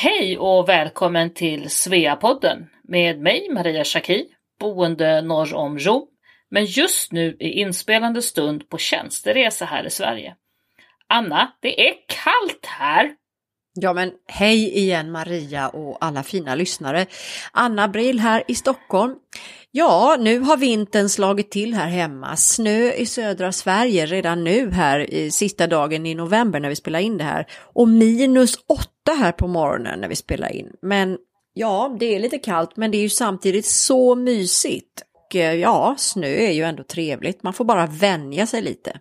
Hej och välkommen till Sveapodden med mig Maria Schacki, boende norr om Rom, men just nu i inspelande stund på tjänsteresa här i Sverige. Anna, det är kallt här! Ja men hej igen Maria och alla fina lyssnare. Anna Brill här i Stockholm. Ja, nu har vintern slagit till här hemma. Snö i södra Sverige redan nu här i sista dagen i november när vi spelar in det här. Och minus åtta här på morgonen när vi spelar in. Men ja, det är lite kallt men det är ju samtidigt så mysigt. Och eh, ja, snö är ju ändå trevligt. Man får bara vänja sig lite.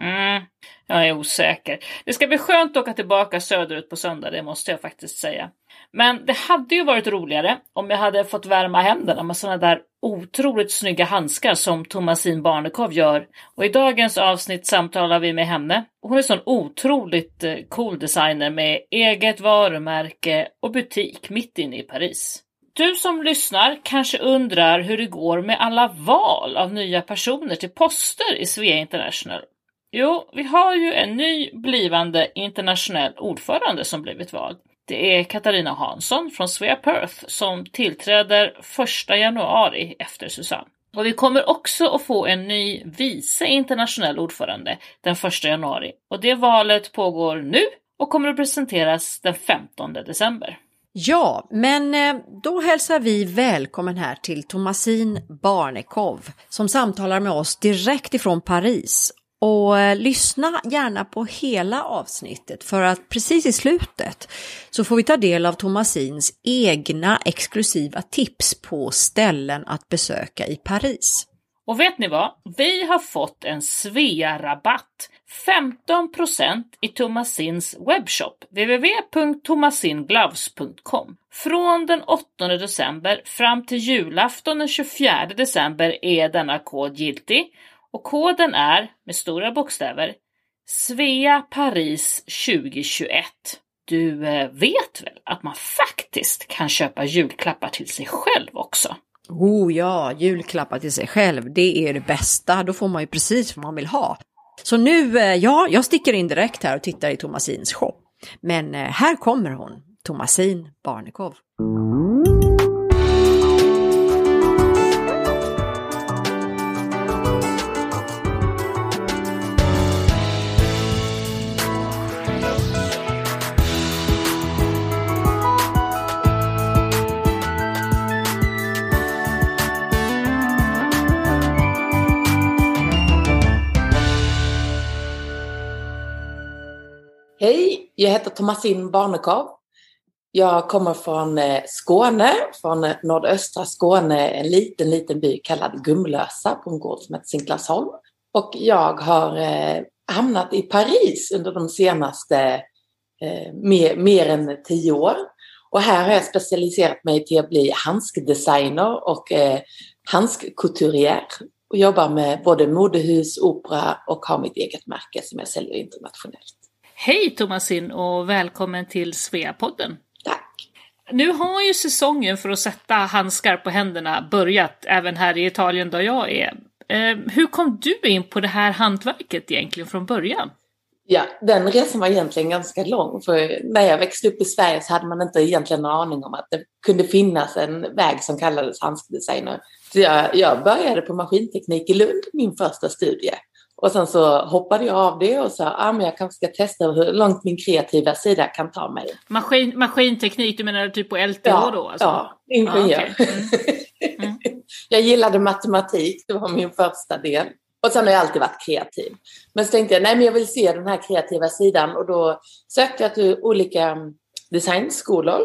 Mm, jag är osäker. Det ska bli skönt att åka tillbaka söderut på söndag, det måste jag faktiskt säga. Men det hade ju varit roligare om jag hade fått värma händerna med sådana där otroligt snygga handskar som Thomasin Barnekow gör. Och i dagens avsnitt samtalar vi med henne. Hon är en sån otroligt eh, cool designer med eget varumärke och butik mitt inne i Paris. Du som lyssnar kanske undrar hur det går med alla val av nya personer till poster i Svea International. Jo, vi har ju en ny blivande internationell ordförande som blivit vald. Det är Katarina Hansson från Svea Perth som tillträder 1 januari efter Susanne. Och vi kommer också att få en ny vice internationell ordförande den 1 januari och det valet pågår nu och kommer att presenteras den 15 december. Ja, men eh, då hälsar vi välkommen här till Thomasin Barnekow som samtalar med oss direkt ifrån Paris och eh, lyssna gärna på hela avsnittet för att precis i slutet så får vi ta del av Thomasins egna exklusiva tips på ställen att besöka i Paris. Och vet ni vad? Vi har fått en Svea-rabatt. 15% i Thomasins webbshop www.thomasingloves.com. Från den 8 december fram till julafton den 24 december är denna kod giltig och koden är, med stora bokstäver, Svea Paris 2021. Du eh, vet väl att man faktiskt kan köpa julklappar till sig själv också? Oh ja, julklappar till sig själv, det är det bästa. Då får man ju precis vad man vill ha. Så nu, eh, ja, jag sticker in direkt här och tittar i Thomasins shop. Men eh, här kommer hon, Thomasin Barnekow. Jag heter Thomasin Barnekow. Jag kommer från eh, Skåne, från eh, nordöstra Skåne, en liten, liten by kallad Gumlösa på en gård som heter Sinklasholm. Och jag har eh, hamnat i Paris under de senaste eh, mer, mer än tio år. Och här har jag specialiserat mig till att bli handskdesigner och eh, handskcouturier. Och jobbar med både modehus, opera och har mitt eget märke som jag säljer internationellt. Hej Thomasin och välkommen till Sveapodden. Tack! Nu har ju säsongen för att sätta handskar på händerna börjat även här i Italien där jag är. Eh, hur kom du in på det här hantverket egentligen från början? Ja, den resan var egentligen ganska lång. För när jag växte upp i Sverige så hade man inte egentligen en aning om att det kunde finnas en väg som kallades handskdesigner. Så jag, jag började på maskinteknik i Lund, min första studie. Och sen så hoppade jag av det och sa ah, jag kanske ska testa hur långt min kreativa sida kan ta mig. Maskin, maskinteknik, du menar typ på LTH ja, då? Alltså? Ja, ingenjör. Ah, okay. mm. Mm. jag gillade matematik, det var min första del. Och sen har jag alltid varit kreativ. Men så tänkte jag, nej men jag vill se den här kreativa sidan och då sökte jag till olika designskolor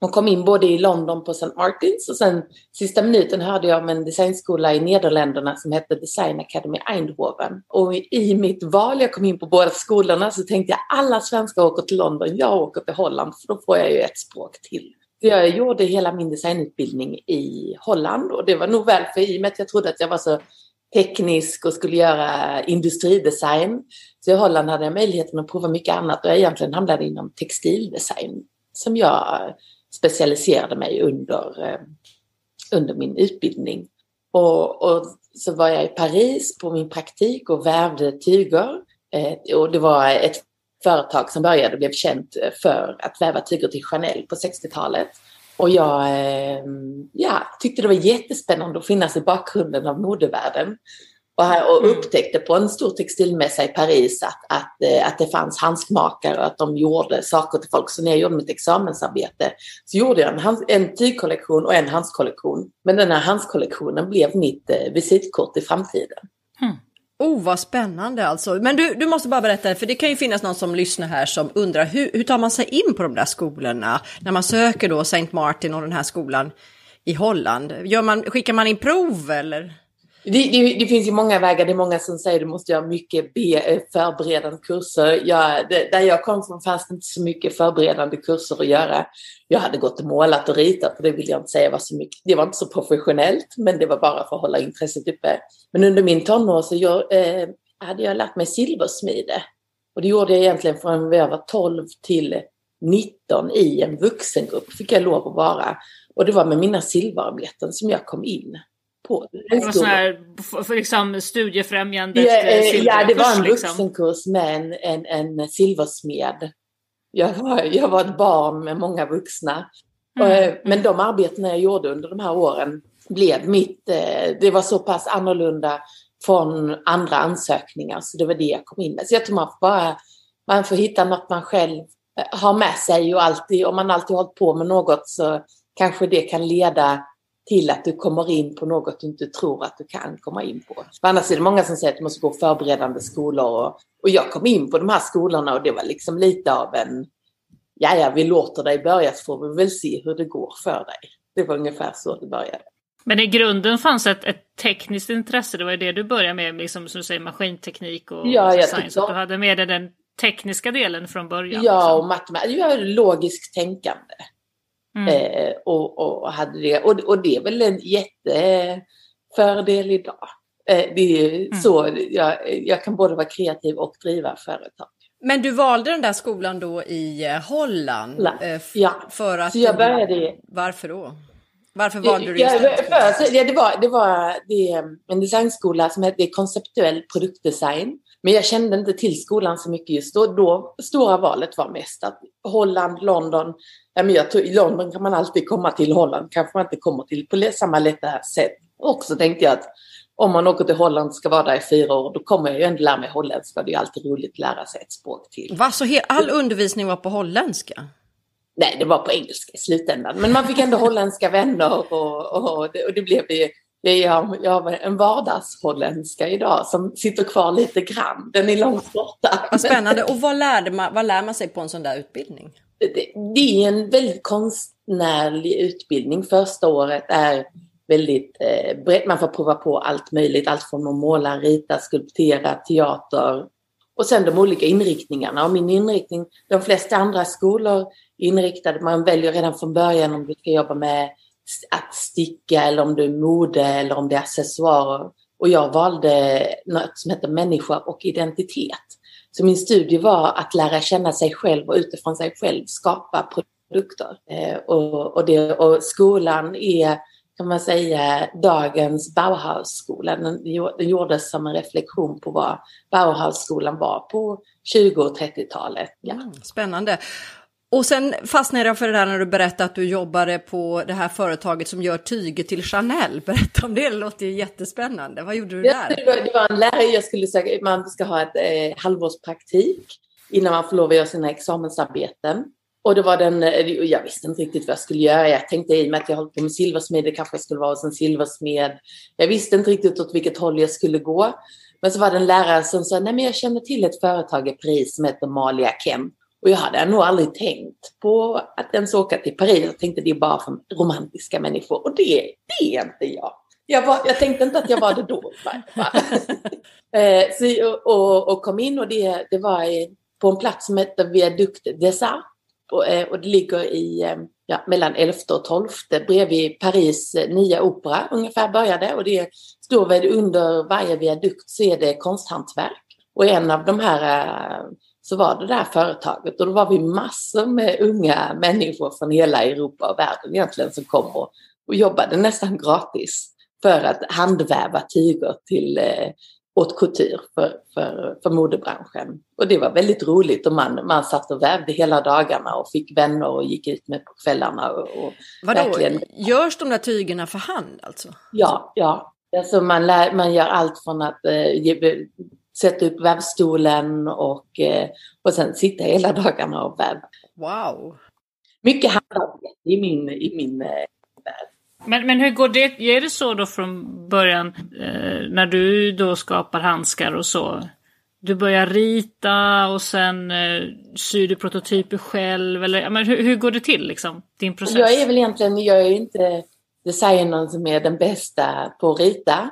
och kom in både i London på St. Martins och sen sista minuten hörde jag om en designskola i Nederländerna som hette Design Academy Eindhoven. Och i mitt val, jag kom in på båda skolorna, så tänkte jag alla svenskar åker till London, jag åker till Holland för då får jag ju ett språk till. Så jag gjorde hela min designutbildning i Holland och det var nog väl för i och med att jag trodde att jag var så teknisk och skulle göra industridesign. Så i Holland hade jag möjligheten att prova mycket annat och jag egentligen hamnade inom textildesign som jag specialiserade mig under, eh, under min utbildning. Och, och, så var jag i Paris på min praktik och vävde tyger. Eh, och det var ett företag som började och blev känt eh, för att väva tyger till Chanel på 60-talet. Och jag ja, tyckte det var jättespännande att finnas i bakgrunden av modevärlden. Och, här, och mm. upptäckte på en stor textilmässa i Paris att, att, eh, att det fanns handskmakare och att de gjorde saker till folk. Så när jag gjorde mitt examensarbete så gjorde jag en, en tygkollektion och en handskollektion. Men den här handskollektionen blev mitt eh, visitkort i framtiden. Mm. Oh, vad spännande alltså. Men du, du måste bara berätta, för det kan ju finnas någon som lyssnar här som undrar hur, hur tar man sig in på de där skolorna? När man söker då St. Martin och den här skolan i Holland. Gör man, skickar man in prov eller? Det, det, det, finns ju många vägar. Det är många som säger att du måste göra mycket be, eh, förberedande kurser. Jag, det, där jag kom från fanns det inte så mycket förberedande kurser att göra. Jag hade gått och målat och ritat och det vill jag inte säga var så mycket. Det var inte så professionellt, men det var bara för att hålla intresset uppe. Men under min tonår så jag, eh, hade jag lärt mig silversmide. Och det gjorde jag egentligen från jag var 12 till 19 i en vuxengrupp fick jag lov att vara. Och det var med mina silverarbeten som jag kom in på Det var sån här för liksom studiefrämjande ja, eh, ja, det var en liksom. vuxenkurs med en, en, en silversmed. Jag var, jag var ett barn med många vuxna. Mm. Eh, men de arbetena jag gjorde under de här åren blev mitt, eh, det var så pass annorlunda från andra ansökningar så det var det jag kom in med. Så jag tror man får bara, man får hitta något man själv har med sig och alltid, om man alltid hållit på med något så kanske det kan leda till att du kommer in på något du inte tror att du kan komma in på. För annars är det många som säger att du måste gå förberedande skolor och, och jag kom in på de här skolorna och det var liksom lite av en, ja ja vi låter dig börja så får vi väl se hur det går för dig. Det var ungefär så det började. Men i grunden fanns ett, ett tekniskt intresse, det var det du började med, liksom, som du säger, maskinteknik och ja, design. Så du hade med dig den tekniska delen från början? Ja, liksom. och matematik, ja, logiskt tänkande. Mm. Eh, och, och, hade det. Och, och det är väl en jättefördel idag. Eh, det är mm. så, jag, jag kan både vara kreativ och driva företag. Men du valde den där skolan då i eh, Holland? La, eh, ja, för att så jag började... Varför då? Varför valde du just ja, den? För, ja, det var, det var det, en designskola som hette konceptuell produktdesign. Men jag kände inte till skolan så mycket just då. då stora valet var mest att Holland, London. Ja, men jag tror, I London kan man alltid komma till, Holland kanske man inte kommer till på samma lätta sätt. Och så tänkte jag att om man åker till Holland och ska vara där i fyra år, då kommer jag ju ändå lära mig holländska. Det är alltid roligt att lära sig ett språk till. Va, så all undervisning var på holländska? Nej, det var på engelska i slutändan. Men man fick ändå holländska vänner och, och, det, och det blev ju jag, jag en vardagsholländska idag som sitter kvar lite grann. Den är långt borta. Vad spännande. Och vad, lärde man, vad lär man sig på en sån där utbildning? Det, det är en väldigt konstnärlig utbildning. Första året är väldigt eh, brett. Man får prova på allt möjligt. Allt från att måla, rita, skulptera, teater. Och sen de olika inriktningarna. Och min inriktning, de flesta andra skolor inriktade, man väljer redan från början om du ska jobba med att sticka eller om det är mode eller om det är accessoarer. Och jag valde något som heter människa och identitet. Så min studie var att lära känna sig själv och utifrån sig själv skapa produkter. Eh, och, och, det, och skolan är, kan man säga, dagens Bauhausskola. Den, den gjordes som en reflektion på vad Bauhausskolan var på 20 och 30-talet. Ja. Mm, spännande. Och sen fastnade jag för det där när du berättade att du jobbade på det här företaget som gör tyger till Chanel. Berätta om det, det låter ju jättespännande. Vad gjorde du där? det, var, det var en lärare, jag skulle säga, man ska ha ett eh, halvårspraktik innan man får lov att göra sina examensarbeten. Och det var den, eh, jag visste inte riktigt vad jag skulle göra. Jag tänkte i och med att jag håller på med silversmed, det kanske jag skulle vara hos en silversmed. Jag visste inte riktigt åt vilket håll jag skulle gå. Men så var det en lärare som sa, nej men jag känner till ett företag i Paris som heter Malia Kem. Och jag hade nog aldrig tänkt på att ens åka till Paris. Jag tänkte det är bara för romantiska människor. Och det, det är inte jag. Jag, var, jag tänkte inte att jag var det då. eh, så, och, och, kom in och det, det var på en plats som heter Viaduct des Arts. Och, eh, och det ligger i, eh, ja, mellan 11 och 12 bredvid Paris nya opera ungefär började. Och det står väl under varje viadukt så är det konsthantverk. Och en av de här så var det där företaget och då var vi massor med unga människor från hela Europa och världen egentligen som kom och, och jobbade nästan gratis för att handväva tyger till, eh, haute couture för, för, för modebranschen. Och det var väldigt roligt och man, man satt och vävde hela dagarna och fick vänner och gick ut med på kvällarna. Och, och Vadå, verkligen... görs de där tygerna för hand alltså? Ja, ja. Alltså man, lär, man gör allt från att eh, ge, sätta upp vävstolen och, eh, och sen sitta hela dagarna och väva. Wow! Mycket handarbete i min, i min eh, värld. Men, men hur går det? Är det så då från början eh, när du då skapar handskar och så? Du börjar rita och sen eh, syr du prototyper själv eller men hur, hur går det till liksom? Din process? Jag är väl egentligen, jag är inte designern som är den bästa på att rita.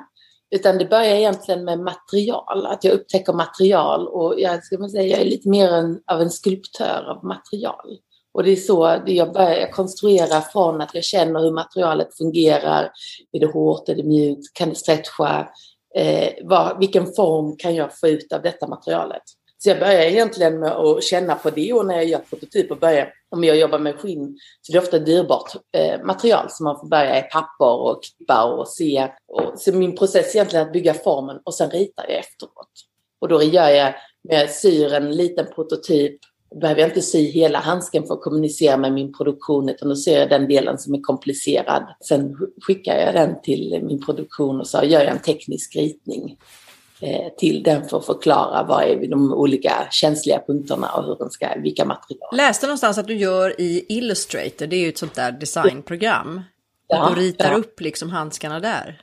Utan det börjar egentligen med material, att jag upptäcker material och jag, ska man säga, jag är lite mer en, av en skulptör av material. Och det är så jag börjar konstruera från att jag känner hur materialet fungerar. Är det hårt, är det mjukt, kan det stretcha? Eh, vad, vilken form kan jag få ut av detta materialet? Så jag börjar egentligen med att känna på det och när jag gör prototyper börjar, om jag jobbar med skinn, så det är ofta dyrbart eh, material som man får börja i papper och klippa och se. Och, så min process är egentligen att bygga formen och sen ritar jag efteråt. Och då gör jag, jag syr en liten prototyp då behöver jag inte sy hela handsken för att kommunicera med min produktion utan då ser jag den delen som är komplicerad. Sen skickar jag den till min produktion och så gör jag en teknisk ritning till den för att förklara vad är de olika känsliga punkterna och hur den ska, vilka material. Läste någonstans att du gör i Illustrator, det är ju ett sånt där designprogram. Ja, du ritar ja. upp liksom handskarna där.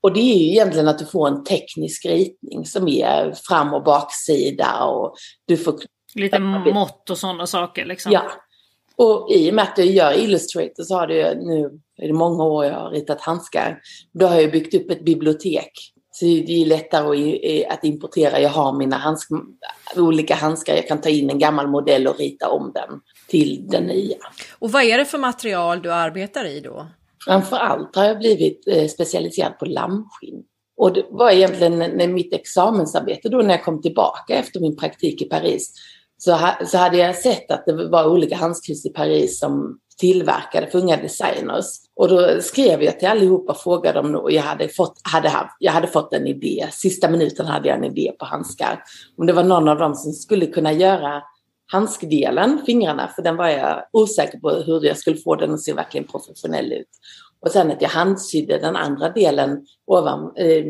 Och det är ju egentligen att du får en teknisk ritning som är fram och baksida och du får Lite mått och sådana saker liksom. Ja. Och i och med att jag gör Illustrator så har det nu, är det många år jag har ritat handskar. Då har jag byggt upp ett bibliotek. Så det är lättare att importera. Jag har mina handsk, olika handskar. Jag kan ta in en gammal modell och rita om den till den nya. Och vad är det för material du arbetar i då? Framför allt har jag blivit eh, specialiserad på lammskinn. Och det var egentligen när mitt examensarbete då när jag kom tillbaka efter min praktik i Paris så, ha, så hade jag sett att det var olika handskrift i Paris som tillverkade för unga designers. Och då skrev jag till allihopa och frågade om och jag hade fått, hade jag hade fått en idé. Sista minuten hade jag en idé på handskar. Om det var någon av dem som skulle kunna göra handskdelen, fingrarna, för den var jag osäker på hur jag skulle få den att se verkligen professionell ut. Och sen att jag handsydde den andra delen ovan, eh,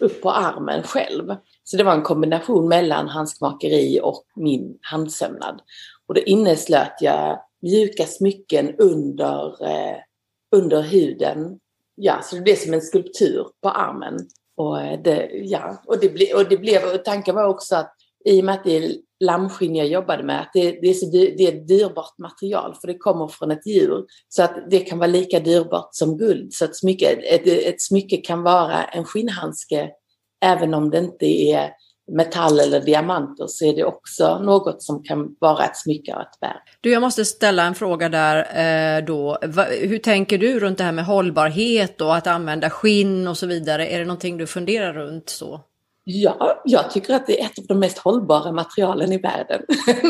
upp på armen själv. Så det var en kombination mellan handskmakeri och min handsömnad. Och då inneslöt jag mjuka smycken under, eh, under huden. Ja, så det blev som en skulptur på armen. Och eh, det, ja, och det, ble, och det blev, och tanken var också att i och med att det är lammskinn jag jobbade med, att det, det, är så dyr, det är ett dyrbart material för det kommer från ett djur. Så att det kan vara lika dyrbart som guld. Så att smycke, ett, ett smycke kan vara en skinnhandske även om det inte är metall eller diamanter så är det också något som kan vara ett smycke och ett värde. Du, jag måste ställa en fråga där eh, då. Va, hur tänker du runt det här med hållbarhet och att använda skinn och så vidare? Är det någonting du funderar runt så? Ja, jag tycker att det är ett av de mest hållbara materialen i världen.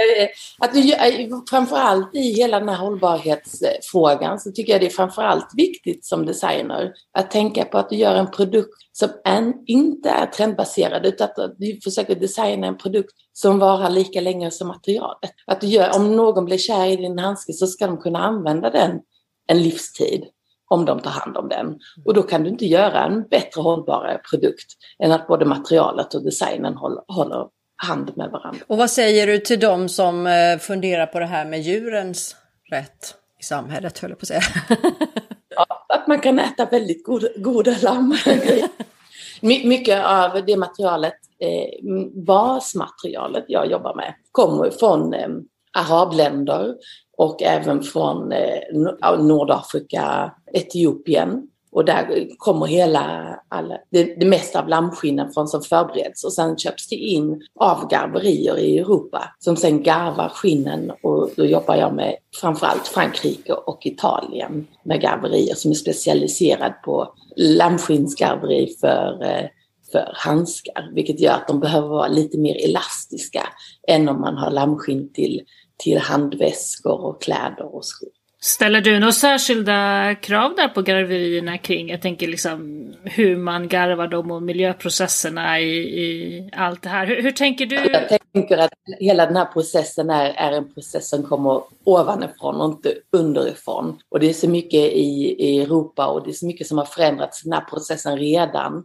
Eh, att du, eh, framförallt i hela den här hållbarhetsfrågan så tycker jag det är framförallt viktigt som designer att tänka på att du gör en produkt som en, inte är trendbaserad utan att du försöker designa en produkt som varar lika länge som materialet. Att du gör, om någon blir kär i din handske så ska de kunna använda den en livstid om de tar hand om den. Och då kan du inte göra en bättre hållbarare produkt än att både materialet och designen håller, håller hand med varandra. Och vad säger du till dem som eh, funderar på det här med djurens rätt i samhället, höll jag på att säga? ja, att man kan äta väldigt goda, goda lamm. My, mycket av det materialet, eh, basmaterialet jag jobbar med, kommer från eh, arabländer och även från eh, Nordafrika, Etiopien. Och där kommer hela, alla, det, det mesta av lammskinnen från som förbereds. Och sen köps det in av garverier i Europa som sen garvar skinnen. Och då jobbar jag med framförallt Frankrike och Italien med garverier som är specialiserad på lammskinnsgarveri för eh, för handskar, vilket gör att de behöver vara lite mer elastiska än om man har lammskinn till, till handväskor och kläder och skor. Ställer du några särskilda krav där på garverierna kring, jag tänker liksom hur man garvar dem och miljöprocesserna i, i allt det här. Hur, hur, tänker du? Jag tänker att hela den här processen är, är en process som kommer ovanifrån och inte underifrån. Och det är så mycket i, i Europa och det är så mycket som har förändrats i den här processen redan.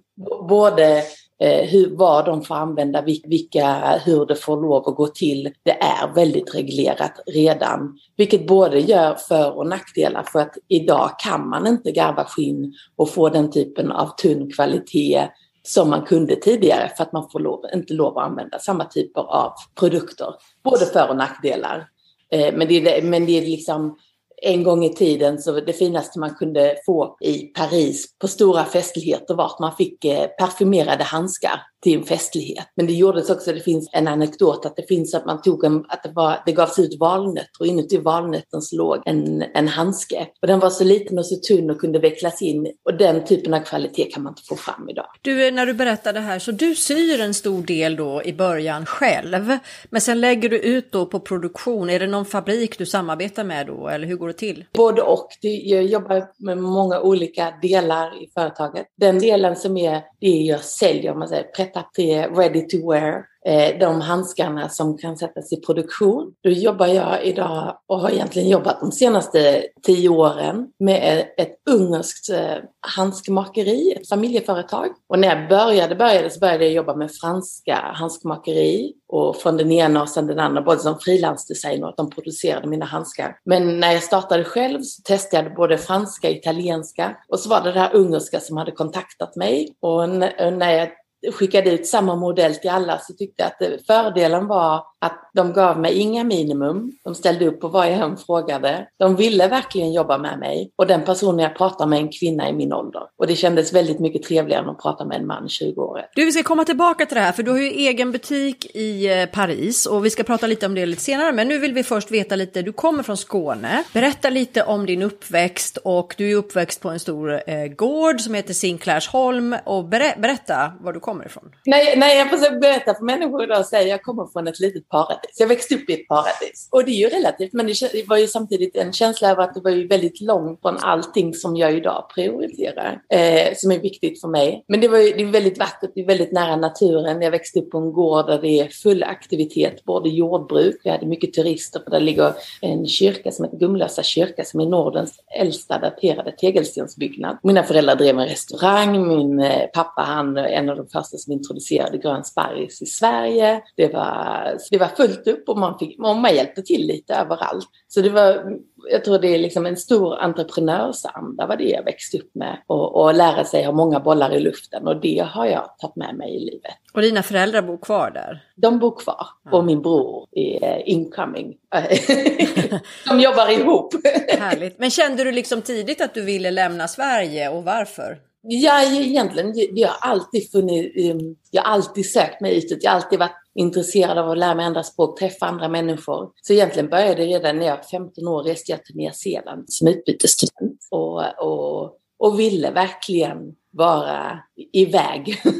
Både Eh, hur, vad de får använda, vilka, hur det får lov att gå till. Det är väldigt reglerat redan, vilket både gör för och nackdelar för att idag kan man inte garva skinn och få den typen av tunn kvalitet som man kunde tidigare för att man får lov, inte lov att använda samma typer av produkter. Både för och nackdelar. Eh, men det, är, men det är liksom en gång i tiden så det finaste man kunde få i Paris på stora festligheter var att man fick eh, parfymerade handskar till en festlighet. Men det gjordes också, det finns en anekdot att det finns att man tog en, att det, var, det gavs ut valnötter och inuti valnötten låg en, en handske. Och den var så liten och så tunn och kunde vecklas in och den typen av kvalitet kan man inte få fram idag. Du, när du berättar det här så du syr en stor del då i början själv, men sen lägger du ut då på produktion. Är det någon fabrik du samarbetar med då eller hur går det till? Både och. Jag jobbar med många olika delar i företaget. Den delen som är det jag säljer, om man säger att det är ready to wear, eh, de handskarna som kan sättas i produktion. Då jobbar jag idag och har egentligen jobbat de senaste tio åren med eh, ett ungerskt eh, handskmakeri, ett familjeföretag. Och när jag började, började så började jag jobba med franska handskmakeri och från den ena och sen den andra, både som frilansdesigner och att de producerade mina handskar. Men när jag startade själv så testade jag både franska och italienska och så var det det här ungerska som hade kontaktat mig och när jag skickade ut samma modell till alla så tyckte jag att fördelen var att de gav mig inga minimum. De ställde upp på vad jag än frågade. De ville verkligen jobba med mig och den personen jag pratade med är en kvinna i min ålder. Och det kändes väldigt mycket trevligare än att prata med en man 20 år. Du, vi ska komma tillbaka till det här för du har ju egen butik i eh, Paris och vi ska prata lite om det lite senare. Men nu vill vi först veta lite, du kommer från Skåne. Berätta lite om din uppväxt och du är uppväxt på en stor eh, gård som heter Sinclairsholm och ber berätta var du kommer ifrån. Nej, nej jag försöker berätta för människor idag och säga jag kommer från ett litet paradis. Jag växte upp i ett paradis. Och det är ju relativt, men det var ju samtidigt en känsla av att det var ju väldigt långt från allting som jag idag prioriterar, eh, som är viktigt för mig. Men det var ju det är väldigt vackert, det är väldigt nära naturen. Jag växte upp på en gård där det är full aktivitet, både jordbruk, vi hade mycket turister, för där ligger en kyrka som heter Gumlösa kyrka, som är Nordens äldsta daterade tegelstensbyggnad. Mina föräldrar drev en restaurang, min eh, pappa han en av de första som introducerade grön sparris i Sverige. Det var, det var fullt upp och man, fick, och man hjälpte till lite överallt. Så det var, jag tror det är liksom en stor entreprenörsanda var det jag växte upp med. Och, och lära sig ha många bollar i luften och det har jag tagit med mig i livet. Och dina föräldrar bor kvar där? De bor kvar och min bror är incoming. De jobbar ihop. Härligt. Men kände du liksom tidigt att du ville lämna Sverige och varför? Ja, egentligen, jag har alltid funnit, ehm, jag har alltid sökt mig utåt. Jag har alltid varit intresserad av att lära mig andra språk, träffa andra människor. Så egentligen började det redan när jag var 15 år, reste jag till Nya Zeeland som utbytesstudent och, och, och ville verkligen vara iväg.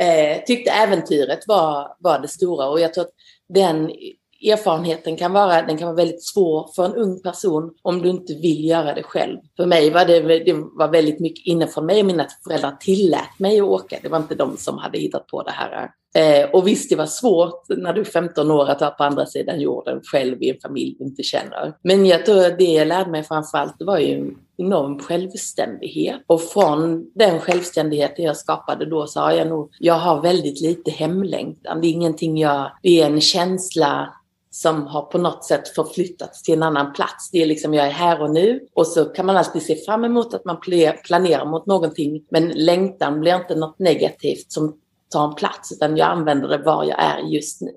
Eh, tyckte äventyret var, var det stora och jag tror att den erfarenheten kan vara, den kan vara väldigt svår för en ung person om du inte vill göra det själv. För mig var det, det var väldigt mycket inifrån mig och mina föräldrar tillät mig att åka. Det var inte de som hade hittat på det här. Eh, och visst, det var svårt när du är 15 år att vara på andra sidan jorden själv i en familj du inte känner. Men jag tror att det jag lärde mig framförallt var ju en enorm självständighet. Och från den självständigheten jag skapade då så har jag nog, jag har väldigt lite hemlängtan. Det är ingenting jag, det är en känsla som har på något sätt förflyttats till en annan plats. Det är liksom, jag är här och nu och så kan man alltid se fram emot att man planerar mot någonting, men längtan blir inte något negativt som tar en plats, utan jag använder det var jag är just nu.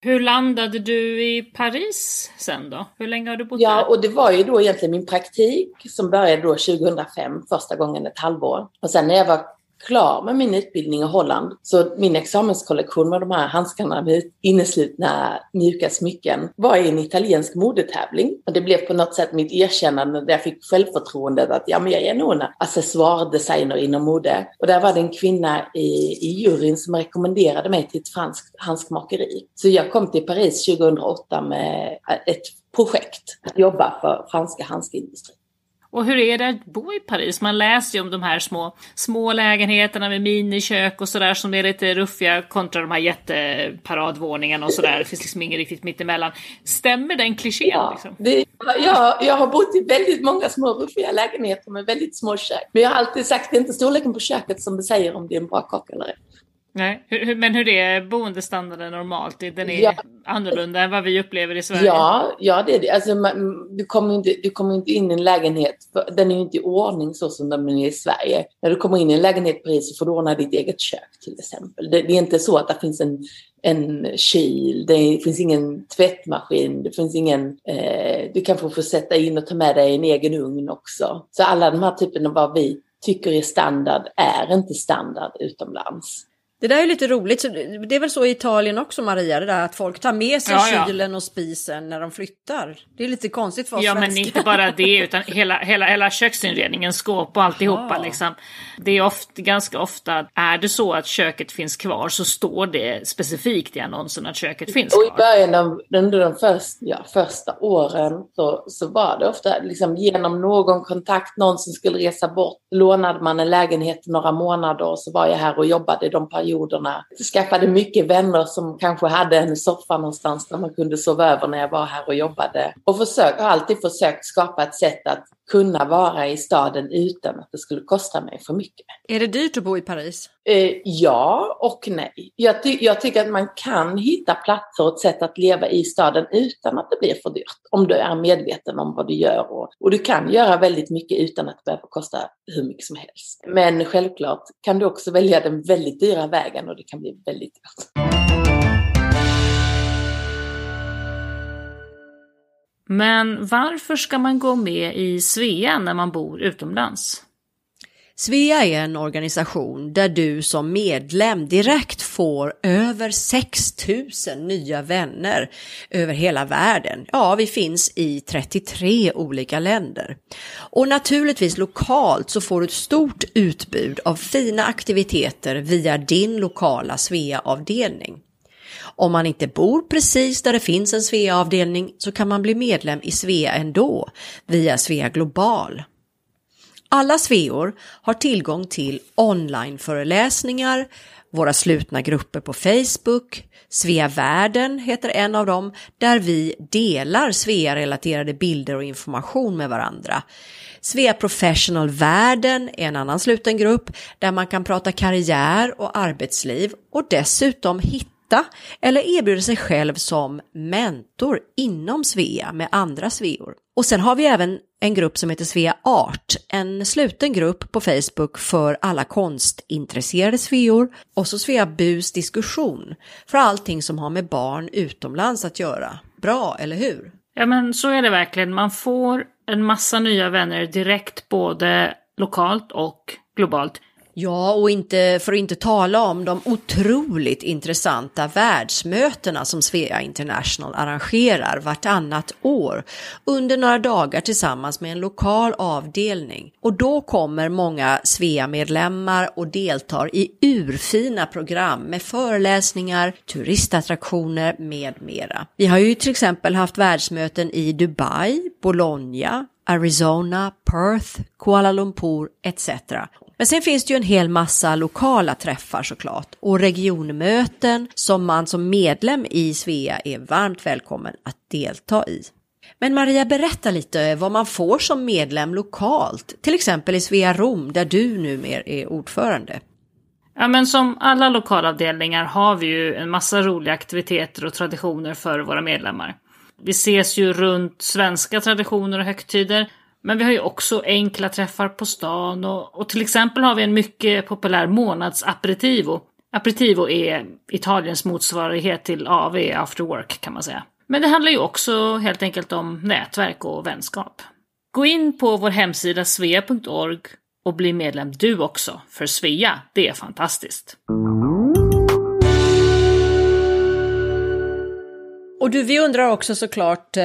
Hur landade du i Paris sen då? Hur länge har du bott ja, där? Ja, och det var ju då egentligen min praktik som började då 2005, första gången ett halvår. Och sen när jag var klar med min utbildning i Holland. Så min examenskollektion med de här handskarna med inneslutna mjuka smycken var i en italiensk modetävling. Och det blev på något sätt mitt erkännande där jag fick självförtroendet att ja, men jag är nog en accessoardesigner inom mode. Och där var det en kvinna i, i juryn som rekommenderade mig till ett franskt handskmakeri. Så jag kom till Paris 2008 med ett projekt att jobba för franska handskindustrin. Och hur är det att bo i Paris? Man läser ju om de här små, små lägenheterna med minikök och sådär som är lite ruffiga kontra de här jätteparadvåningarna och sådär. Det finns liksom inget riktigt mittemellan. Stämmer den klichén? Ja, liksom? det, ja, jag har bott i väldigt många små ruffiga lägenheter med väldigt små kök. Men jag har alltid sagt att det är inte storleken på köket som säger om det är en bra kock eller inte. Nej, hur, men hur är boendestandarden normalt? Den är ja. annorlunda än vad vi upplever i Sverige? Ja, ja det är det. Alltså, man, du, kommer inte, du kommer inte in i en lägenhet, den är ju inte i ordning så som den är i Sverige. När du kommer in i en lägenhet i Paris så får du ordna ditt eget kök till exempel. Det, det är inte så att det finns en, en kyl, det finns ingen tvättmaskin, det finns ingen... Eh, du kan få, få sätta in och ta med dig en egen ugn också. Så alla de här typerna av vad vi tycker är standard är inte standard utomlands. Det där är lite roligt, det är väl så i Italien också Maria, det där att folk tar med sig ja, kylen och spisen när de flyttar. Det är lite konstigt för oss Ja svenskar. men inte bara det utan hela, hela, hela köksinredningen, skåp och alltihopa ja. liksom. Det är ofta, ganska ofta, är det så att köket finns kvar så står det specifikt i annonsen att köket finns kvar. Och i början av under de första, ja, första åren så, så var det ofta liksom genom någon kontakt, någon som skulle resa bort, lånade man en lägenhet några månader och så var jag här och jobbade de perioderna Jag Skaffade mycket vänner som kanske hade en soffa någonstans där man kunde sova över när jag var här och jobbade. Och försök, har alltid försökt skapa ett sätt att kunna vara i staden utan att det skulle kosta mig för mycket. Är det dyrt att bo i Paris? Eh, ja och nej. Jag, ty jag, tycker att man kan hitta platser och ett sätt att leva i staden utan att det blir för dyrt. Om du är medveten om vad du gör. Och, och du kan göra väldigt mycket utan att det behöver kosta hur mycket som helst. Men självklart kan du också välja den väldigt dyra vägen och det kan bli väldigt dyrt. Men varför ska man gå med i Svea när man bor utomlands? Svea är en organisation där du som medlem direkt får över 6000 nya vänner över hela världen. Ja, vi finns i 33 olika länder. Och naturligtvis lokalt så får du ett stort utbud av fina aktiviteter via din lokala Svea-avdelning. Om man inte bor precis där det finns en Svea-avdelning så kan man bli medlem i Svea ändå via Svea Global. Alla Sveor har tillgång till onlineföreläsningar, våra slutna grupper på Facebook, Svea Världen heter en av dem, där vi delar Svea-relaterade bilder och information med varandra. Svea Professional Världen är en annan sluten grupp där man kan prata karriär och arbetsliv och dessutom hitta hitta eller erbjuda sig själv som mentor inom Svea med andra Sveor. Och sen har vi även en grupp som heter Svea Art, en sluten grupp på Facebook för alla konstintresserade Sveor och så Svea Bus diskussion för allting som har med barn utomlands att göra. Bra, eller hur? Ja men så är det verkligen. Man får en massa nya vänner direkt både lokalt och globalt. Ja, och inte, för att inte tala om de otroligt intressanta världsmötena som Svea International arrangerar vartannat år under några dagar tillsammans med en lokal avdelning. Och då kommer många Svea-medlemmar och deltar i urfina program med föreläsningar, turistattraktioner med mera. Vi har ju till exempel haft världsmöten i Dubai, Bologna, Arizona, Perth, Kuala Lumpur etc. Men sen finns det ju en hel massa lokala träffar såklart och regionmöten som man som medlem i Svea är varmt välkommen att delta i. Men Maria, berätta lite vad man får som medlem lokalt, till exempel i Svea Rom där du numera är ordförande. Ja, men som alla lokalavdelningar har vi ju en massa roliga aktiviteter och traditioner för våra medlemmar. Vi ses ju runt svenska traditioner och högtider, men vi har ju också enkla träffar på stan och, och till exempel har vi en mycket populär månadsaperitivo. Aperitivo är Italiens motsvarighet till AV, after work kan man säga. Men det handlar ju också helt enkelt om nätverk och vänskap. Gå in på vår hemsida svea.org och bli medlem du också, för Svea, det är fantastiskt. Och du, vi undrar också såklart, eh,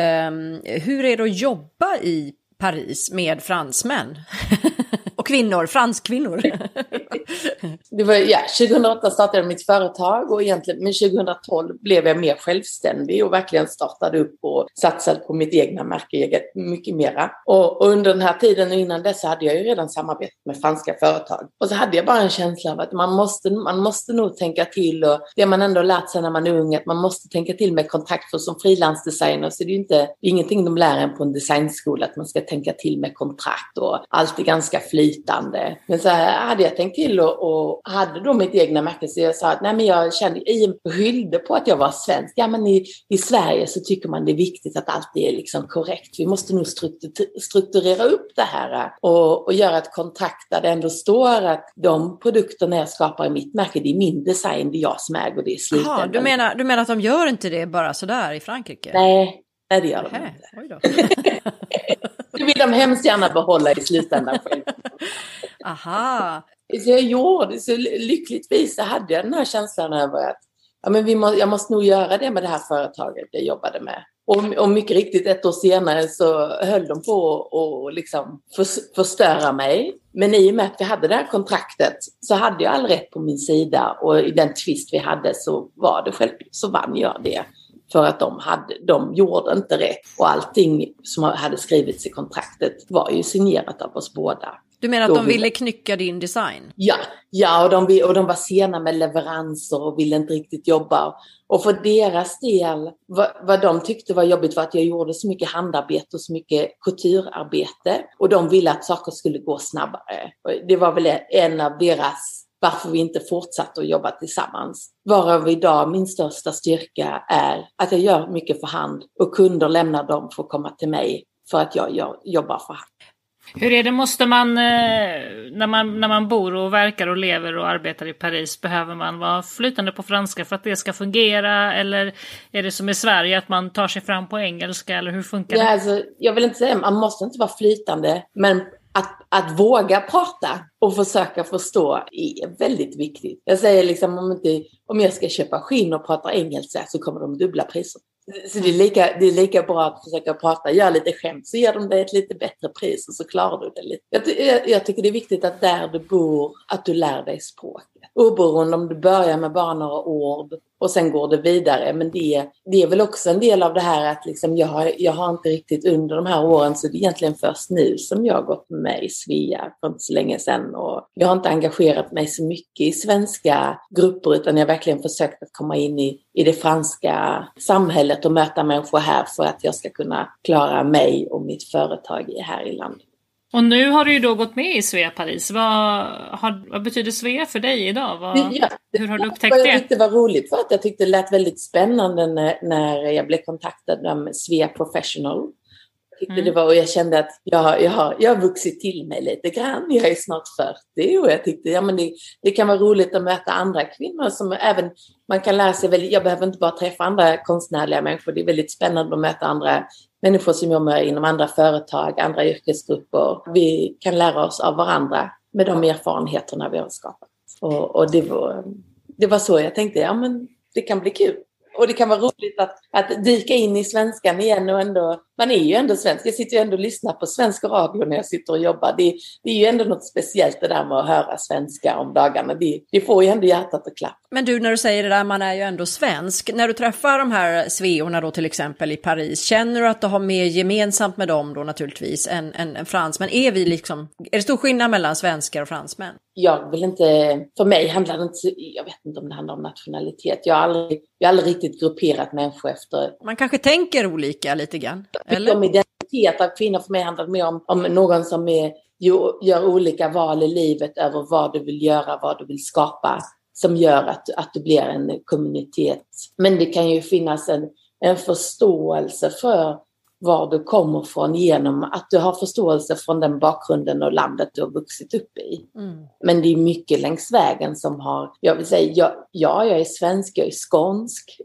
hur är det att jobba i Paris med fransmän? och kvinnor, franskvinnor. det var, ja, 2008 startade jag mitt företag och egentligen, men 2012 blev jag mer självständig och verkligen startade upp och satsade på mitt egna märke mycket mera. Och, och under den här tiden och innan dess hade jag ju redan samarbetat med franska företag. Och så hade jag bara en känsla av att man måste, man måste nog tänka till och det man ändå lärt sig när man är ung, att man måste tänka till med kontakter För som frilansdesigner så är det ju inte, det är ingenting de lär en på en designskola, att man ska tänka till med kontrakt och allt är ganska flyt flytande. Men så här hade jag tänkt till och, och hade då mitt egna märke så jag sa att nej men jag kände, i skyllde på att jag var svensk. Ja men i, i Sverige så tycker man det är viktigt att allt är liksom korrekt. Vi måste nog strukturera upp det här och, och göra ett kontrakt där det ändå står att de produkterna jag skapar i mitt märke, det är min design, det är jag som äger det i slutändan. Jaha, du menar, du menar att de gör inte det bara sådär i Frankrike? Nej, nej det gör de inte. det vill de hemskt gärna behålla i slutändan själv. Aha. Så jag gjorde, så lyckligtvis så hade jag den här känslan över att ja, men vi må, jag måste nog göra det med det här företaget jag jobbade med. Och, och mycket riktigt ett år senare så höll de på att liksom för, förstöra mig. Men i och med att vi hade det här kontraktet så hade jag all rätt på min sida och i den tvist vi hade så var det självklart så vann jag det. För att de, hade, de gjorde inte rätt och allting som hade skrivits i kontraktet var ju signerat av oss båda. Du menar att de ville knycka din design? Ja, ja och, de, och de var sena med leveranser och ville inte riktigt jobba. Och för deras del, vad, vad de tyckte var jobbigt var att jag gjorde så mycket handarbete och så mycket kulturarbete. Och de ville att saker skulle gå snabbare. Det var väl en av deras varför vi inte fortsatte att jobba tillsammans. Varav idag min största styrka är att jag gör mycket för hand och kunder lämnar dem för att komma till mig för att jag jobbar för hand. Hur är det, måste man, eh, när man, när man bor och verkar och lever och arbetar i Paris, behöver man vara flytande på franska för att det ska fungera? Eller är det som i Sverige, att man tar sig fram på engelska? Eller hur funkar ja, det? Alltså, jag vill inte säga, man måste inte vara flytande, men att, att våga prata och försöka förstå är väldigt viktigt. Jag säger liksom om, inte, om jag ska köpa skinn och prata engelska så kommer de dubbla priser. Så det är, lika, det är lika bra att försöka prata, Gör lite skämt så ger de dig ett lite bättre pris och så klarar du det lite. Jag, jag, jag tycker det är viktigt att där du bor, att du lär dig språket. Oberoende om du börjar med bara några ord och sen går det vidare. Men det, det är väl också en del av det här att liksom jag, har, jag har inte riktigt under de här åren, så det är egentligen först nu som jag har gått med i Svea för inte så länge sedan. Och jag har inte engagerat mig så mycket i svenska grupper utan jag har verkligen försökt att komma in i, i det franska samhället och möta människor här för att jag ska kunna klara mig och mitt företag här i landet. Och nu har du ju då gått med i Svea Paris. Vad, har, vad betyder Svea för dig idag? Vad, ja, hur har du upptäckt det? Jag tyckte var roligt för att jag tyckte det lät väldigt spännande när, när jag blev kontaktad av Svea Professional. Tyckte mm. det var, och jag kände att jag, jag, har, jag har vuxit till mig lite grann. Jag är snart 40 och jag tyckte ja, men det, det kan vara roligt att möta andra kvinnor som även man kan lära sig väldigt, jag behöver inte bara träffa andra konstnärliga människor, det är väldigt spännande att möta andra människor som jobbar inom andra företag, andra yrkesgrupper. Vi kan lära oss av varandra med de erfarenheterna vi har skapat. Och, och det, var, det var så jag tänkte, ja men det kan bli kul. Och det kan vara roligt att, att dyka in i svenskan igen och ändå, man är ju ändå svensk. Jag sitter ju ändå och lyssnar på svensk radio när jag sitter och jobbar. Det, det är ju ändå något speciellt det där med att höra svenska om dagarna. Det, det får ju ändå hjärtat att klappa. Men du, när du säger det där, man är ju ändå svensk. När du träffar de här sveorna då till exempel i Paris, känner du att du har mer gemensamt med dem då naturligtvis än, än, än fransmän? Är vi liksom, är det stor skillnad mellan svenskar och fransmän? Jag vill inte, för mig handlar det inte, jag vet inte om det handlar om nationalitet. Jag har aldrig, jag har aldrig riktigt grupperat människor efter. Man kanske tänker olika lite grann? Eller? Om identitet av kvinnor för mig handlar mer om, om någon som är, gör olika val i livet över vad du vill göra, vad du vill skapa som gör att, att du blir en kommunitet. Men det kan ju finnas en, en förståelse för var du kommer från genom att du har förståelse från den bakgrunden och landet du har vuxit upp i. Mm. Men det är mycket längs vägen som har, jag vill säga, jag, ja, jag är svensk, jag är skånsk,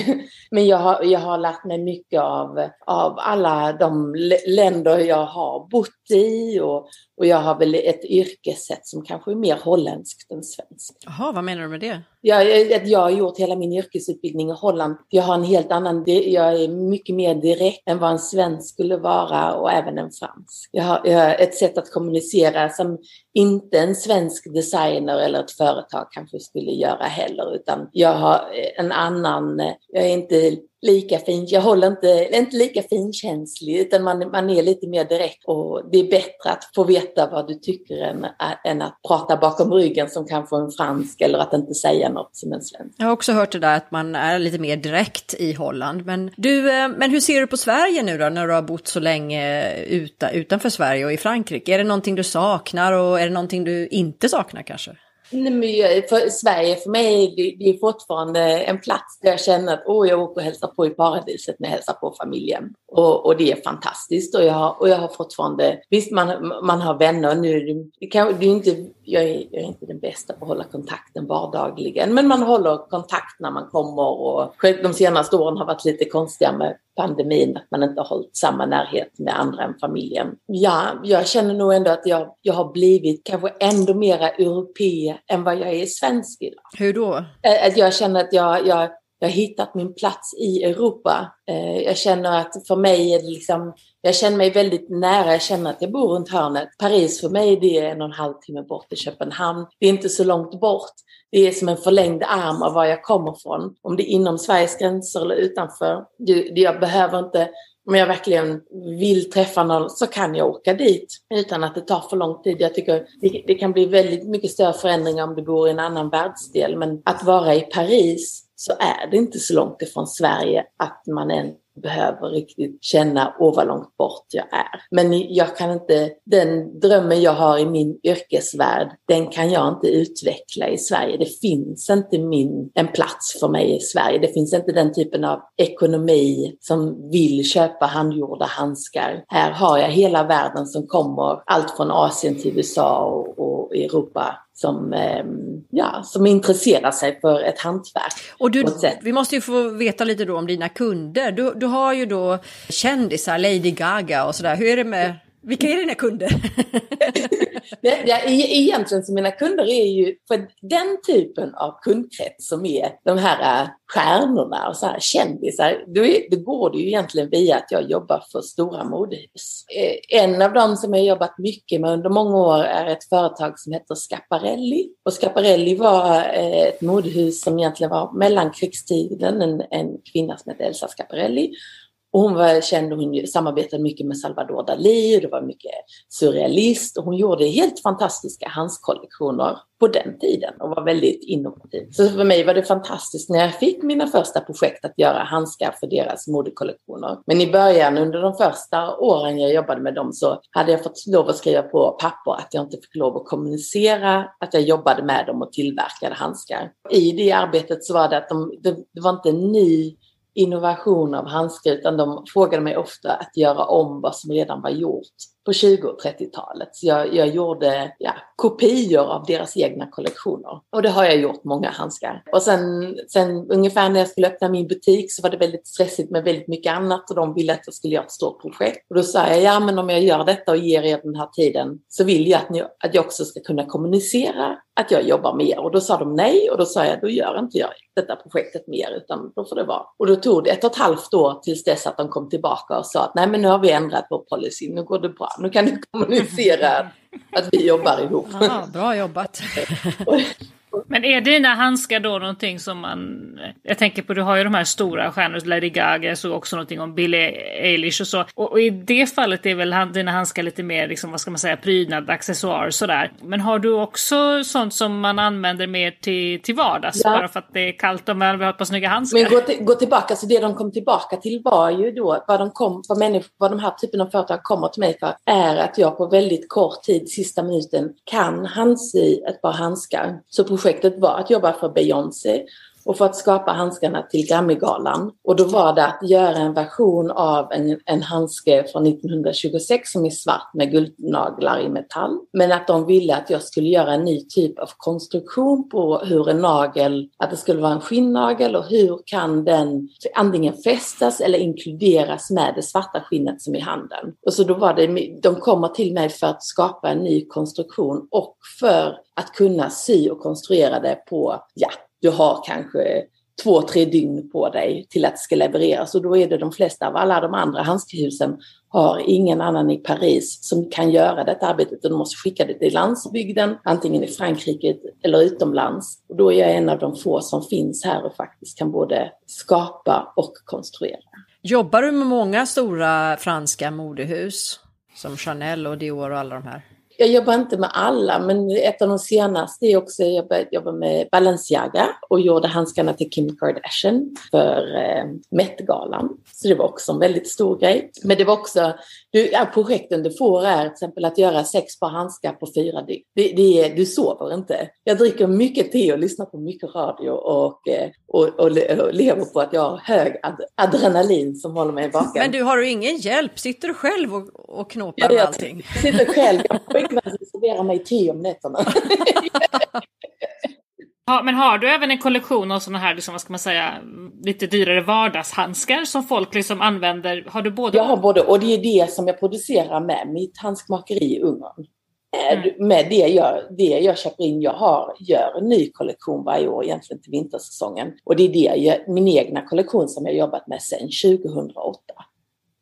men jag har, jag har lärt mig mycket av, av alla de länder jag har bott i och, och jag har väl ett yrkessätt som kanske är mer holländskt än svenskt. Jaha, vad menar du med det? Jag, jag, jag har gjort hela min yrkesutbildning i Holland. Jag har en helt annan, jag är mycket mer direkt än vad en svensk skulle vara och även en fransk. Jag har, jag har ett sätt att kommunicera som inte en svensk designer eller ett företag kanske skulle göra heller, utan jag har en annan, eh, jag är inte lika fin, jag håller inte, inte lika finkänslig utan man, man är lite mer direkt och det är bättre att få veta vad du tycker än, än att prata bakom ryggen som kanske en fransk eller att inte säga något som en svensk. Jag har också hört det där att man är lite mer direkt i Holland. Men, du, eh, men hur ser du på Sverige nu då när du har bott så länge eh, utanför Sverige och i Frankrike? Är det någonting du saknar och är det någonting du inte saknar kanske? Nej, för Sverige för mig det, det är fortfarande en plats där jag känner att oh, jag åker och hälsar på i paradiset när jag hälsar på familjen. Och, och det är fantastiskt. Och jag, har, och jag har fortfarande, visst man, man har vänner nu, det kan, det är inte, jag, är, jag är inte den bästa på att hålla kontakten vardagligen, men man håller kontakt när man kommer. Och de senaste åren har varit lite konstiga med pandemin, att man inte har hållit samma närhet med andra än familjen. Ja, jag känner nog ändå att jag, jag har blivit kanske ändå mera europe än vad jag är svensk idag. Hur då? Att jag känner att jag, jag, jag har hittat min plats i Europa. Eh, jag känner att för mig är det liksom, jag känner mig väldigt nära, jag känner att jag bor runt hörnet. Paris för mig det är en och en halv timme bort i Köpenhamn. Det är inte så långt bort. Det är som en förlängd arm av var jag kommer från. Om det är inom Sveriges gränser eller utanför. Jag behöver inte om jag verkligen vill träffa någon så kan jag åka dit utan att det tar för lång tid. Jag tycker det, det kan bli väldigt mycket större förändringar om du bor i en annan världsdel. Men att vara i Paris så är det inte så långt ifrån Sverige att man än behöver riktigt känna, åh vad långt bort jag är. Men jag kan inte, den drömmen jag har i min yrkesvärld, den kan jag inte utveckla i Sverige. Det finns inte min, en plats för mig i Sverige. Det finns inte den typen av ekonomi som vill köpa handgjorda handskar. Här har jag hela världen som kommer, allt från Asien till USA och, och Europa som, ehm, ja, som intresserar sig för ett hantverk. Och du, vi måste ju få veta lite då om dina kunder. Du, du har ju då kändisar, Lady Gaga och sådär. Hur är det med, vilka är dina kunder? ja, egentligen så mina kunder är ju för den typen av kundkrets som är de här äh, stjärnorna och så här kändisar, då, är, då går det ju egentligen via att jag jobbar för stora modehus. Eh, en av dem som jag jobbat mycket med under många år är ett företag som heter Scaparelli. Och Scaparelli var eh, ett modehus som egentligen var mellankrigstiden, en, en kvinna som hette Elsa Scaparelli och hon var känd, hon samarbetade mycket med Salvador Dalí det var mycket surrealist och hon gjorde helt fantastiska handskollektioner på den tiden och var väldigt innovativ. Så för mig var det fantastiskt när jag fick mina första projekt att göra handskar för deras modekollektioner. Men i början under de första åren jag jobbade med dem så hade jag fått lov att skriva på papper att jag inte fick lov att kommunicera att jag jobbade med dem och tillverkade handskar. I det arbetet så var det att de, det, det var inte en ny innovation av handskar utan de frågade mig ofta att göra om vad som redan var gjort på 20 och 30-talet. Så jag, jag gjorde ja, kopior av deras egna kollektioner. Och det har jag gjort, många handskar. Och sen, sen ungefär när jag skulle öppna min butik så var det väldigt stressigt med väldigt mycket annat och de ville att jag skulle göra ett stort projekt. Och då sa jag, ja men om jag gör detta och ger er den här tiden så vill jag att, ni, att jag också ska kunna kommunicera att jag jobbar med er. Och då sa de nej och då sa jag, då gör inte jag detta projektet mer utan då får det vara. Och då tog det ett och ett halvt år tills dess att de kom tillbaka och sa att nej men nu har vi ändrat vår policy, nu går det bra nu kan du kommunicera att vi jobbar ihop. Ja, bra jobbat. Men är dina handskar då någonting som man... Jag tänker på, du har ju de här stora stjärnorna, Lady Gaga, jag såg också någonting om Billie Eilish och så. Och, och, i det fallet är väl dina handskar lite mer, liksom, vad ska man säga, prydnad, accessoar sådär. Men har du också sånt som man använder mer till, till vardags? Ja. Bara för att det är kallt och man vill ha ett par snygga handskar? Men gå, till, gå tillbaka, så det de kom tillbaka till var ju då, vad de, kom, vad, människor, vad de här typen av företag kommer till mig för, är att jag på väldigt kort tid, sista minuten, kan handsy ett par handskar. Så projektet var att jobba för Beyoncé och för att skapa handskarna till Grammygalan. Och då var det att göra en version av en, en handske från 1926 som är svart med guldnaglar i metall. Men att de ville att jag skulle göra en ny typ av konstruktion på hur en nagel, att det skulle vara en skinnnagel och hur kan den antingen fästas eller inkluderas med det svarta skinnet som är i handen. Och så då var det, de kommer till mig för att skapa en ny konstruktion och för att kunna sy och konstruera det på, ja, du har kanske två, tre dygn på dig till att det ska levereras och då är det de flesta av alla de andra handskhusen har ingen annan i Paris som kan göra detta arbetet och de måste skicka det till landsbygden, antingen i Frankrike eller utomlands. Och då är jag en av de få som finns här och faktiskt kan både skapa och konstruera. Jobbar du med många stora franska modehus? Som Chanel och Dior och alla de här? Jag jobbar inte med alla, men ett av de senaste är också, jag började jobba med Balenciaga och gjorde handskarna till Kim Kardashian för eh, Met-galan. Så det var också en väldigt stor grej. Men det var också, du, ja, projekten du får är till exempel att göra sex par handskar på fyra dygn. Det, det är, du sover inte. Jag dricker mycket te och lyssnar på mycket radio och, eh, och, och, och lever på att jag har hög ad, adrenalin som håller mig vaken. Men du, har du ingen hjälp? Sitter du själv och, och knåpar med allting? Jag sitter själv. Jag pojkvän serverar mig te om nätterna. Ja, men har du även en kollektion av sådana här, liksom, vad ska man säga, lite dyrare vardagshandskar som folk liksom använder? Har du både? Jag har både, och det är det som jag producerar med mitt handskmakeri i Ungern. Eh, mm. Med det jag, det jag köper in, jag har, gör en ny kollektion varje år egentligen till vintersäsongen. Och det är det, min egna kollektion som jag jobbat med sedan 2008.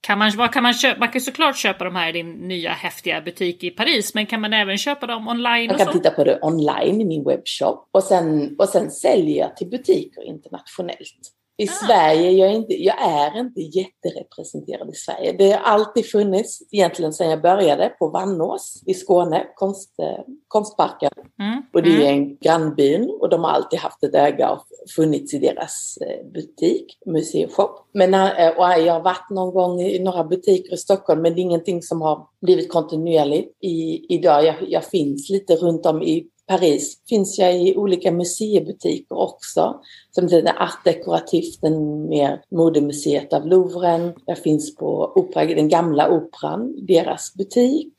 Kan man, vad kan man, köpa? man kan såklart köpa de här i din nya häftiga butik i Paris, men kan man även köpa dem online? Man kan titta på det online i min webbshop och sen, och sen säljer jag till butiker internationellt. I ah. Sverige, jag är, inte, jag är inte jätterepresenterad i Sverige. Det har alltid funnits, egentligen sedan jag började, på Vannås i Skåne, konst, eh, Konstparken. Mm. Och det är mm. en grannbyn och de har alltid haft ett öga och funnits i deras eh, butik, museishop. Men eh, och jag har varit någon gång i några butiker i Stockholm, men det är ingenting som har blivit kontinuerligt. I, idag, jag, jag finns lite runt om i Paris finns jag i olika museibutiker också. Som till Art Decoratif, den mer modemuseet av Louvren. Jag finns på opera, den gamla operan, deras butik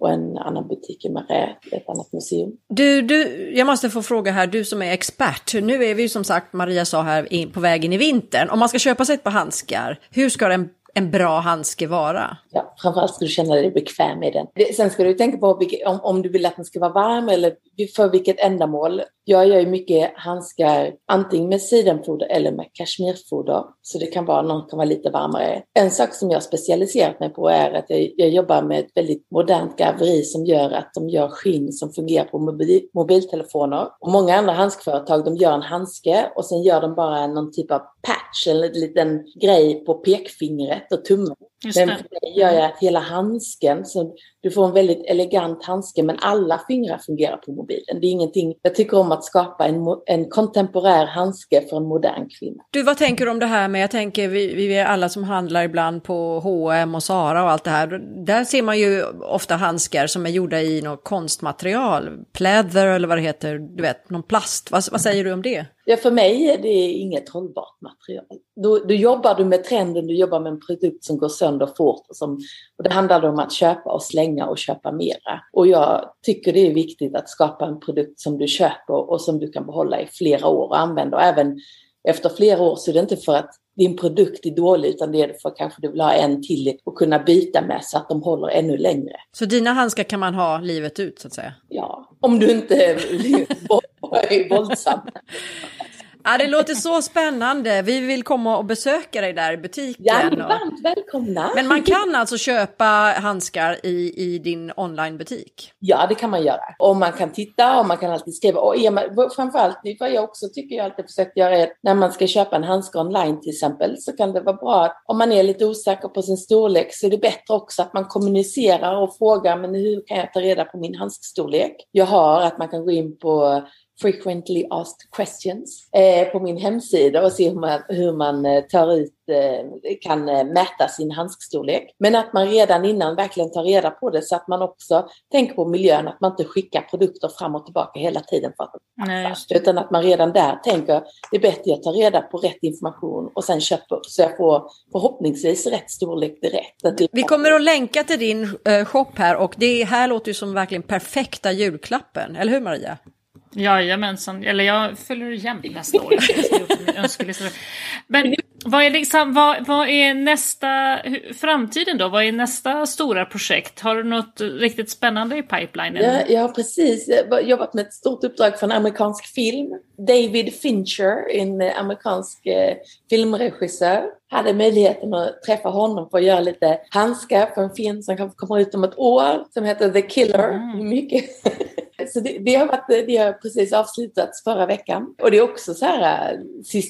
och en annan butik i Marais, ett annat museum. Du, du, jag måste få fråga här, du som är expert. Nu är vi ju som sagt, Maria sa här, in, på vägen i vintern. Om man ska köpa sig ett par handskar, hur ska den en bra handske vara? Ja, framförallt ska du känna dig bekväm med den. Sen ska du tänka på om, om du vill att den ska vara varm eller för vilket ändamål. Jag gör ju mycket handskar antingen med sidenfoder eller med kashmirfoder. Så det kan vara, någon kan vara lite varmare. En sak som jag specialiserat mig på är att jag, jag jobbar med ett väldigt modernt garveri som gör att de gör skinn som fungerar på mobil, mobiltelefoner. Och många andra handskföretag de gör en handske och sen gör de bara någon typ av patch, eller en liten grej på pekfingret och tummen. Men för dig gör jag att hela handsken, så du får en väldigt elegant handske men alla fingrar fungerar på mobilen. Det är ingenting, jag tycker om att skapa en, en kontemporär handske för en modern kvinna. Du, vad tänker du om det här med, jag tänker vi, vi är alla som handlar ibland på H&M och Zara och allt det här. Där ser man ju ofta handskar som är gjorda i något konstmaterial, pleather eller vad det heter, du vet, någon plast. Vad, vad säger du om det? Ja, för mig är det inget hållbart material. Då, då jobbar du med trenden, du jobbar med en produkt som går sönder fort. Och, som, och det handlar om att köpa och slänga och köpa mera. Och jag tycker det är viktigt att skapa en produkt som du köper och som du kan behålla i flera år och använda. Och även efter flera år så är det inte för att din produkt är dålig utan det är för att kanske du vill ha en till och kunna byta med så att de håller ännu längre. Så dina handskar kan man ha livet ut så att säga? Ja, om du inte är våldsam. Ja, det låter så spännande. Vi vill komma och besöka dig där i butiken. Ja, varmt välkomna. Men man kan alltså köpa handskar i, i din onlinebutik? Ja, det kan man göra. Och man kan titta och man kan alltid skriva. Och man, framförallt, vad jag också tycker jag alltid försökt göra är när man ska köpa en handske online till exempel så kan det vara bra att om man är lite osäker på sin storlek så är det bättre också att man kommunicerar och frågar men hur kan jag ta reda på min handskstorlek? Jag har att man kan gå in på frequently asked questions eh, på min hemsida och se hur man, hur man eh, tar ut, eh, kan eh, mäta sin handskstorlek. Men att man redan innan verkligen tar reda på det så att man också tänker på miljön, att man inte skickar produkter fram och tillbaka hela tiden för att Nej, Utan att man redan där tänker det är bättre att ta reda på rätt information och sen köpa så jag får förhoppningsvis rätt storlek direkt. Vi kommer att länka till din uh, shop här och det här låter ju som verkligen perfekta julklappen, eller hur Maria? Jajamensan, eller jag fyller jämnt nästa år. Men vad är, liksom, vad, vad är nästa, framtiden då? Vad är nästa stora projekt? Har du något riktigt spännande i pipelinen? Ja, jag har precis jobbat med ett stort uppdrag för en amerikansk film. David Fincher, en amerikansk eh, filmregissör, hade möjligheten att träffa honom för att göra lite handskar för en film som kanske kommer ut om ett år som heter The Killer. Mm. Mycket så det, det, har varit, det har precis avslutats förra veckan. Och det är också så här äh,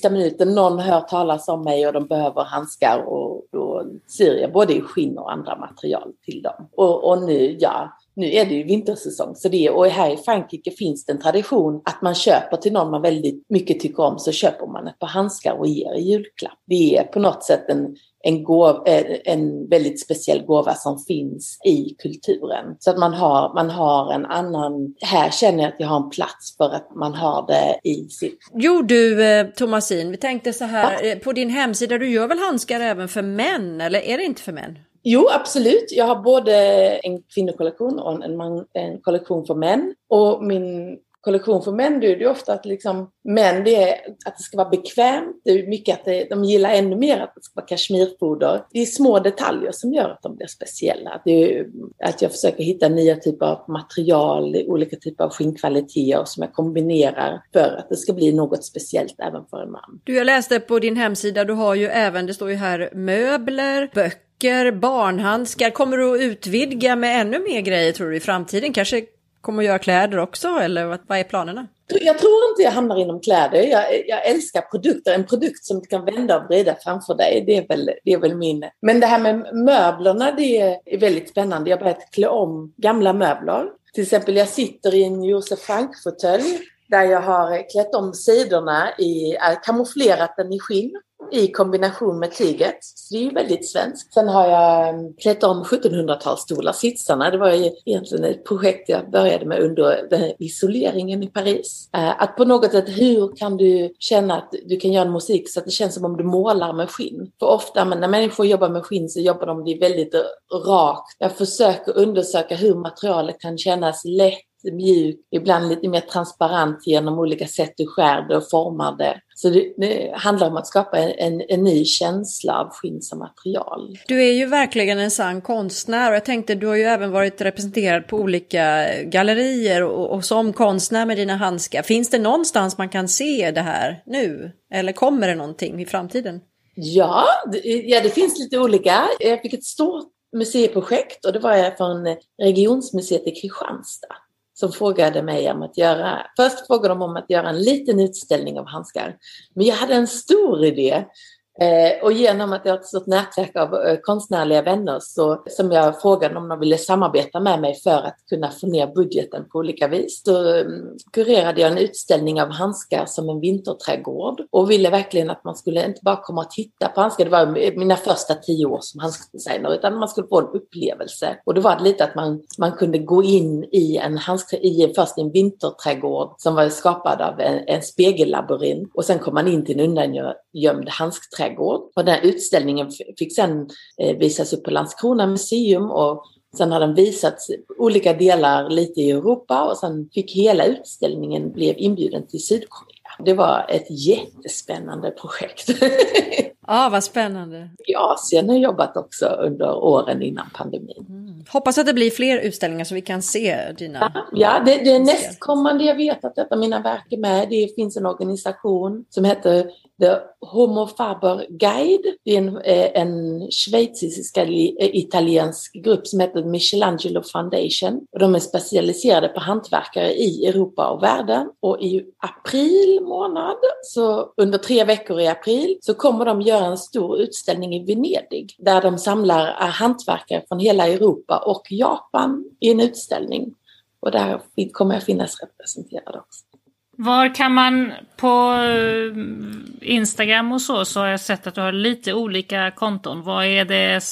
sista minuten, någon hör talas om mig och de behöver handskar och då syr jag både i skinn och andra material till dem. Och, och nu, ja, nu är det ju vintersäsong så det, och här i Frankrike finns det en tradition att man köper till någon man väldigt mycket tycker om så köper man ett par handskar och ger i julklapp. Det är på något sätt en en, gåv, eh, en väldigt speciell gåva som finns i kulturen. Så att man har, man har en annan, här känner jag att jag har en plats för att man har det i sitt... Jo du eh, Thomasin, vi tänkte så här, ja. Eh, på din hemsida, du gör väl handskar även för män, eller är det inte för män? Jo, absolut. Jag har både en kvinnokollektion och en, man, en kollektion för män. Och min kollektion för män, det är ju ofta att liksom, män, det är att det ska vara bekvämt. Det är mycket att det, de gillar ännu mer att det ska vara kashmirfoder. Det är små detaljer som gör att de blir speciella. Det är att jag försöker hitta nya typer av material, olika typer av skinnkvaliteter som jag kombinerar för att det ska bli något speciellt även för en man. Du, jag läste på din hemsida, du har ju även, det står ju här, möbler, böcker, barnhandskar. Kommer du att utvidga med ännu mer grejer tror du i framtiden? Kanske kommer att göra kläder också eller vad, vad är planerna? Jag tror inte jag hamnar inom kläder. Jag, jag, älskar produkter. En produkt som du kan vända och vrida framför dig, det är, väl, det är väl min... Men det här med möblerna, det är väldigt spännande. Jag har börjat klä om gamla möbler. Till exempel, jag sitter i en Josef Frank-fåtölj där jag har klätt om sidorna i, kamouflerat den i skinn i kombination med tyget. Så det är ju väldigt svenskt. Sen har jag mm, klätt om 1700-talsstolar, sitsarna. Det var ju egentligen ett projekt jag började med under isoleringen i Paris. Eh, att på något sätt, hur kan du känna att du kan göra en musik så att det känns som om du målar med skinn? För ofta när människor jobbar med skinn så jobbar de det väldigt rakt. Jag försöker undersöka hur materialet kan kännas lätt mjuk, ibland lite mer transparent genom olika sätt du skär det och formar det. Så det, det handlar om att skapa en, en, ny känsla av skinn som material. Du är ju verkligen en sann konstnär och jag tänkte du har ju även varit representerad på olika gallerier och, och som konstnär med dina handskar. Finns det någonstans man kan se det här nu? Eller kommer det någonting i framtiden? Ja, det, ja, det finns lite olika. Jag fick ett stort museiprojekt och det var jag från Regionsmuseet i Kristianstad som frågade mig om att göra, först frågade de om att göra en liten utställning av handskar. Men jag hade en stor idé Eh, och genom att jag har ett stort nätverk av eh, konstnärliga vänner så, som jag frågade om de ville samarbeta med mig för att kunna få ner budgeten på olika vis. Då mm, kurerade jag en utställning av handskar som en vinterträdgård och ville verkligen att man skulle inte bara komma och titta på handskar, det var mina första tio år som handskdesigner, utan man skulle få en upplevelse. Och det var lite att man, man kunde gå in i en, handsk, i först en vinterträdgård som var skapad av en, en spegellabyrint och sen kom man in till en undangömd handskträdgård trädgård. Och den här utställningen fick sen eh, visas upp på Landskrona museum och Sen har den visats olika delar lite i Europa och sen fick hela utställningen blev inbjuden till Sydkorea. Det var ett jättespännande projekt. Ja, vad spännande. I Asien har jag jobbat också under åren innan pandemin. Mm. Hoppas att det blir fler utställningar så vi kan se dina... Ja, det, det är nästkommande. Jag vet att ett av mina verk är med. Det finns en organisation som heter The Homo Faber Guide. Det är en, eh, en schweizisk-italiensk eh, grupp som heter Michelangelo Foundation. Och de är specialiserade på hantverkare i Europa och världen. Och i april månad, så under tre veckor i april, så kommer de göra en stor utställning i Venedig där de samlar eh, hantverkare från hela Europa och Japan i en utställning. Och där kommer jag finnas representerad också. Var kan man på eh, Instagram och så, så har jag sett att du har lite olika konton. Vad är det,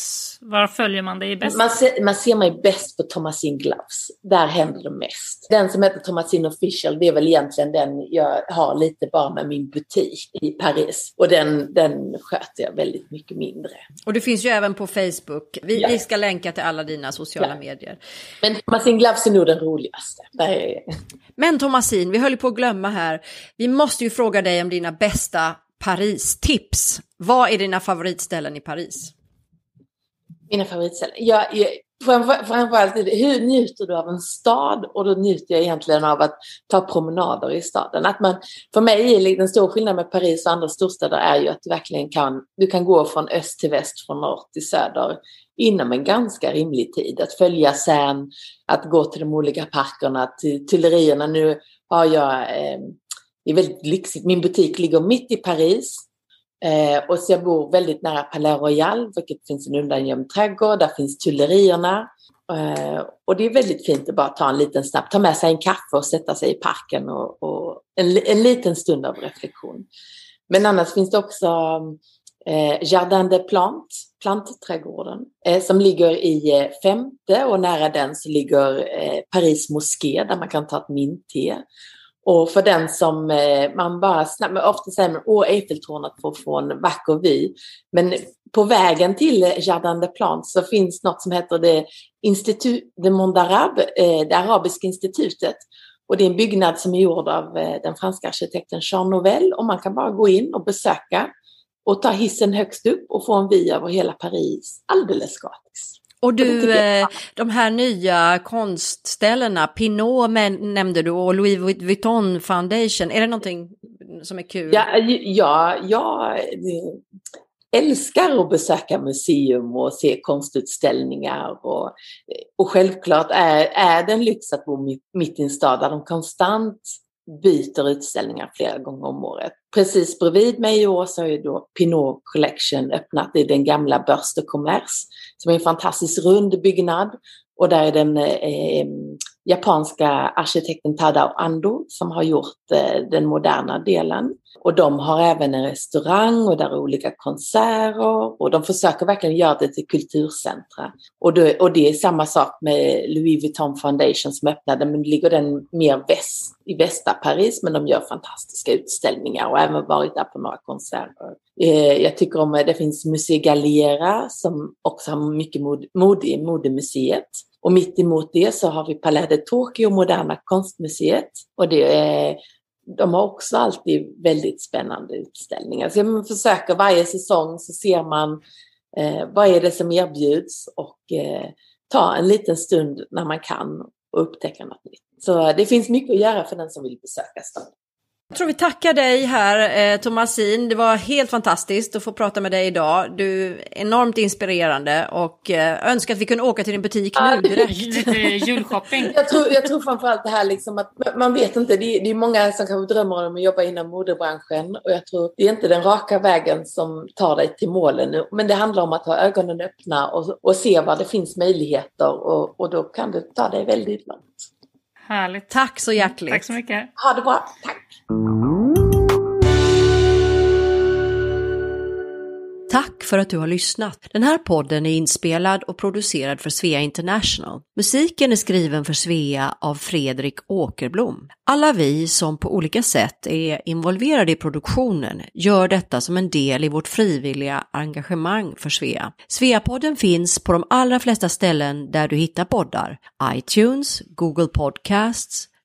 var följer man dig bäst? Man ser, man ser mig bäst på Thomasin Gloves. Där händer det mest. Den som heter Thomasin Official, det är väl egentligen den jag har lite bara med min butik i Paris. Och den, den sköter jag väldigt mycket mindre. Och det finns ju även på Facebook. Vi, ja. vi ska länka till alla dina sociala ja. medier. Men Thomasin Gloves är nog den roligaste. Men Thomasin, vi höll på att glömma här. Vi måste ju fråga dig om dina bästa Paris-tips. Vad är dina favoritställen i Paris? Mina favoritställen? Jag, jag, framförallt hur njuter du av en stad? Och då njuter jag egentligen av att ta promenader i staden. Att man, för mig är den stora skillnaden med Paris och andra storstäder är ju att du verkligen kan, du kan gå från öst till väst, från norr till söder inom en ganska rimlig tid. Att följa sen, att gå till de olika parkerna, till Tullerierna. Nu har jag, eh, det är väldigt lyxigt, min butik ligger mitt i Paris. Eh, och så jag bor väldigt nära Palais Royal, vilket finns en undangömd trädgård. Där finns Tullerierna. Eh, och det är väldigt fint att bara ta en liten snabb, ta med sig en kaffe och sätta sig i parken och, och en, en liten stund av reflektion. Men annars finns det också eh, Jardin des Plantes, plantträdgården, eh, som ligger i eh, femte och nära den så ligger eh, Paris moské där man kan ta ett mintte. Och för den som eh, man bara snabbt, ofta säger man åh Eiffeltornet får få en vacker vy. Men på vägen till eh, Jardin des Plantes så finns något som heter det Institut de Mondarab, eh, det arabiska institutet. Och det är en byggnad som är gjord av eh, den franska arkitekten Jean Nouvel och man kan bara gå in och besöka och ta hissen högst upp och få en vy över hela Paris alldeles gratis. Och du, eh, de här nya konstställena, Pinot nämnde du och Louis Vuitton Foundation, är det någonting som är kul? Ja, ja jag älskar att besöka museum och se konstutställningar och, och självklart är, är det en lyx att bo mitt i en stad där de konstant byter utställningar flera gånger om året. Precis bredvid mig i år så har ju då Pinot Collection öppnat i den gamla Börs de Commerce som är en fantastisk rund byggnad och där är den eh, japanska arkitekten Tadao Ando som har gjort eh, den moderna delen. Och de har även en restaurang och där är olika konserter och de försöker verkligen göra det till kulturcentra. Och det, och det är samma sak med Louis Vuitton Foundation som öppnade, men ligger den mer väst, i västra Paris, men de gör fantastiska utställningar och även varit där på några konserter. Eh, jag tycker om, det finns Musée Galliera som också har mycket mod, mod i modemuseet. Och mitt emot det så har vi Palais de Tokyo, Moderna konstmuseet. Och det är de har också alltid väldigt spännande utställningar. Så man försöker varje säsong så ser man eh, vad är det som erbjuds och eh, ta en liten stund när man kan och upptäcka något nytt. Så eh, det finns mycket att göra för den som vill besöka staden. Jag tror vi tackar dig här, eh, Thomasin. Det var helt fantastiskt att få prata med dig idag. Du är enormt inspirerande och eh, önskar att vi kunde åka till din butik nu direkt. Lite julshopping. jag, tror, jag tror framförallt det här liksom att man vet inte, det är, det är många som kanske drömmer om att jobba inom modebranschen och jag tror det är inte den raka vägen som tar dig till målen nu. Men det handlar om att ha ögonen öppna och, och se var det finns möjligheter och, och då kan det ta dig väldigt långt. Härligt. Tack så hjärtligt. Tack så mycket. Ha det bra. Tack. Tack för att du har lyssnat. Den här podden är inspelad och producerad för Svea International. Musiken är skriven för Svea av Fredrik Åkerblom. Alla vi som på olika sätt är involverade i produktionen gör detta som en del i vårt frivilliga engagemang för Svea. Sveapodden finns på de allra flesta ställen där du hittar poddar. iTunes, Google Podcasts,